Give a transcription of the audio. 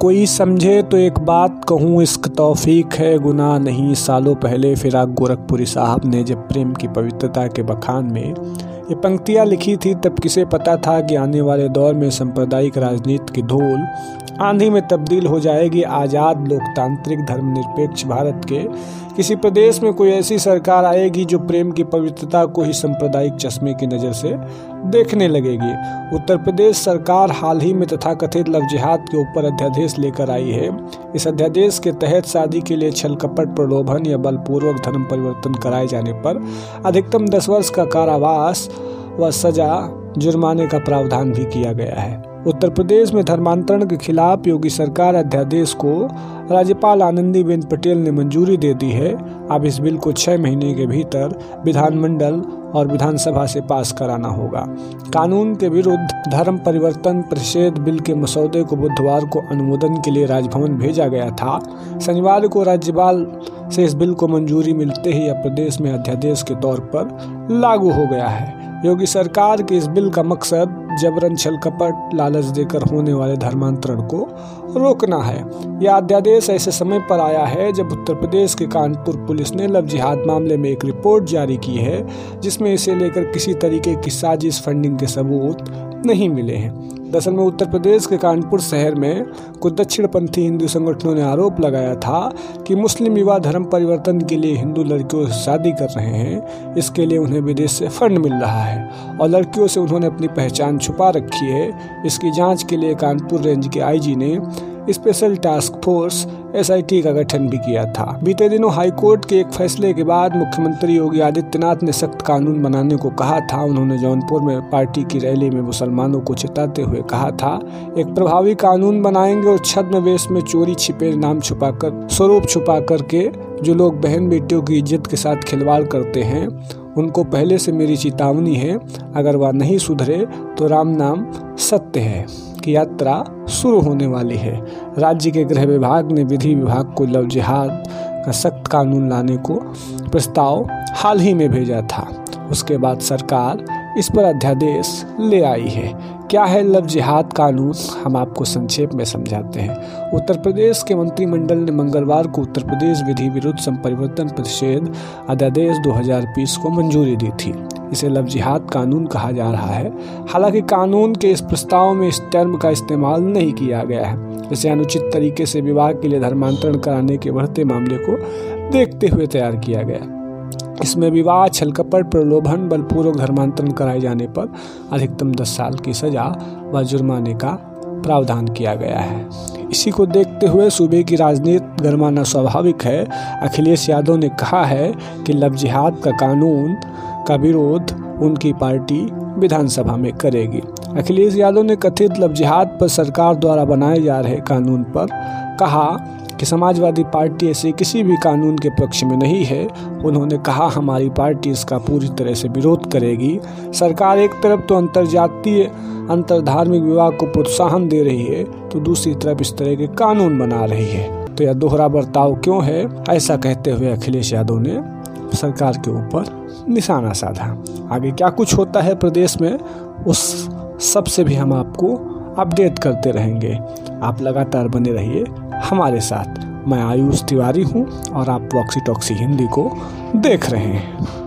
कोई समझे तो एक बात कहूँ इश्क तौफीक है, गुनाह नहीं। सालों पहले फिराक गोरखपुरी साहब ने जब प्रेम की पवित्रता के बखान में ये पंक्तियाँ लिखी थी, तब किसे पता था कि आने वाले दौर में सांप्रदायिक राजनीति की धूल आंधी में तब्दील हो जाएगी आज़ाद लोकतांत्रिक धर्मनिरपेक्ष भारत के। किसी प्रदेश में कोई ऐसी सरकार आएगी जो प्रेम की पवित्रता को ही सांप्रदायिक चश्मे की नज़र से देखने लगेगी। उत्तर प्रदेश सरकार हाल ही में तथाकथित लव जिहाद के ऊपर अध्यादेश लेकर आई है। इस अध्यादेश के तहत शादी के लिए छल कपट प्रलोभन या बलपूर्वक धर्म परिवर्तन कराए जाने पर अधिकतम दस वर्ष का कारावास व सजा जुर्माने का प्रावधान भी किया गया है। उत्तर प्रदेश में धर्मांतरण के खिलाफ योगी सरकार अध्यादेश को राज्यपाल आनंदीबेन पटेल ने मंजूरी दे दी है। अब इस बिल को छह महीने के भीतर विधानमंडल और विधानसभा से पास कराना होगा। कानून के विरुद्ध धर्म परिवर्तन प्रतिषेध बिल के मसौदे को बुधवार को अनुमोदन के लिए राजभवन भेजा गया था। शनिवार को राज्यपाल से इस बिल को मंजूरी मिलते ही अब प्रदेश में अध्यादेश के तौर पर लागू हो गया है। योगी सरकार के इस बिल का मकसद जबरन छल कपट लालच देकर होने वाले धर्मांतरण को रोकना है। यह अध्यादेश ऐसे समय पर आया है जब उत्तर प्रदेश के कानपुर पुलिस ने लव जिहाद मामले में एक रिपोर्ट जारी की है, जिसमें इसे लेकर किसी तरीके की साजिश फंडिंग के सबूत नहीं मिले हैं। दरअसल में उत्तर प्रदेश के कानपुर शहर में कुछ दक्षिणपंथी हिंदू संगठनों ने आरोप लगाया था कि मुस्लिम युवा धर्म परिवर्तन के लिए हिंदू लड़कियों से शादी कर रहे हैं। इसके लिए उन्हें विदेश से फंड मिल रहा है और लड़कियों से उन्होंने अपनी पहचान छुपा रखी है। इसकी जाँच के लिए कानपुर रेंज के आईजी ने स्पेशल टास्क फोर्स एसआईटी का गठन भी किया था। बीते दिनों हाईकोर्ट के एक फैसले के बाद मुख्यमंत्री योगी आदित्यनाथ ने सख्त कानून बनाने को कहा था। उन्होंने जौनपुर में पार्टी की रैली में मुसलमानों को चिताते हुए कहा था, एक प्रभावी कानून बनाएँगे और छद्म वेश में चोरी छिपे नाम छुपाकर, स्वरूप छुपा करके जो लोग बहन बेटियों की इज़्ज़त के साथ खिलवाड़ करते हैं उनको पहले से मेरी चेतावनी है, अगर वह नहीं सुधरे तो राम नाम सत्य है कि यात्रा शुरू होने वाली है। राज्य के गृह विभाग ने विधि विभाग को लव जिहाद का सख्त कानून लाने को प्रस्ताव हाल ही में भेजा था। उसके बाद सरकार इस पर अध्यादेश ले आई है। क्या है लव जिहाद कानून? हम आपको संक्षेप में समझाते हैं। उत्तर प्रदेश के मंत्रिमंडल ने मंगलवार को उत्तर प्रदेश विधि विरुद्ध संपरिवर्तन प्रतिषेध अध्यादेश 2020 को मंजूरी दी थी। इसे लव जिहाद कानून कहा जा रहा है। हालाँकि कानून के इस प्रस्ताव में इस टर्म का इस्तेमाल नहीं किया गया है। इसे अनुचित तरीके से विवाह के लिए धर्मांतरण कराने के बढ़ते मामले को देखते हुए तैयार किया गया। इसमें विवाह, छलकपट, प्रलोभन, बलपूर्वक धर्मांतरण कराए जाने पर अधिकतम 10 साल की सजा व जुर्माने का प्रावधान किया गया है। इसी को देखते हुए सूबे की राजनीति गरमाना स्वाभाविक है। अखिलेश यादव ने कहा है कि लव जिहाद का कानून का विरोध उनकी पार्टी विधानसभा में करेगी। अखिलेश यादव ने कथित लव जिहाद पर सरकार द्वारा बनाए जा रहे कानून पर कहा कि समाजवादी पार्टी ऐसे किसी भी कानून के पक्ष में नहीं है, उन्होंने कहा, हमारी पार्टी इसका पूरी तरह से विरोध करेगी। सरकार एक तरफ़ तो अंतर्जातीय, अंतरधार्मिक विवाह को प्रोत्साहन दे रही है तो दूसरी तरफ़ इस तरह के कानून बना रही है। तो यह दोहरा बर्ताव क्यों है? ऐसा कहते हुए अखिलेश यादव ने सरकार के ऊपर निशाना साधा। आगे क्या कुछ होता है प्रदेश में, उस सबसे भी हम आपको अपडेट करते रहेंगे। आप लगातार बने रहिए। हमारे साथ मैं आयुष तिवारी हूँ और आप वॉक्सी टॉक्सी हिंदी को देख रहे हैं।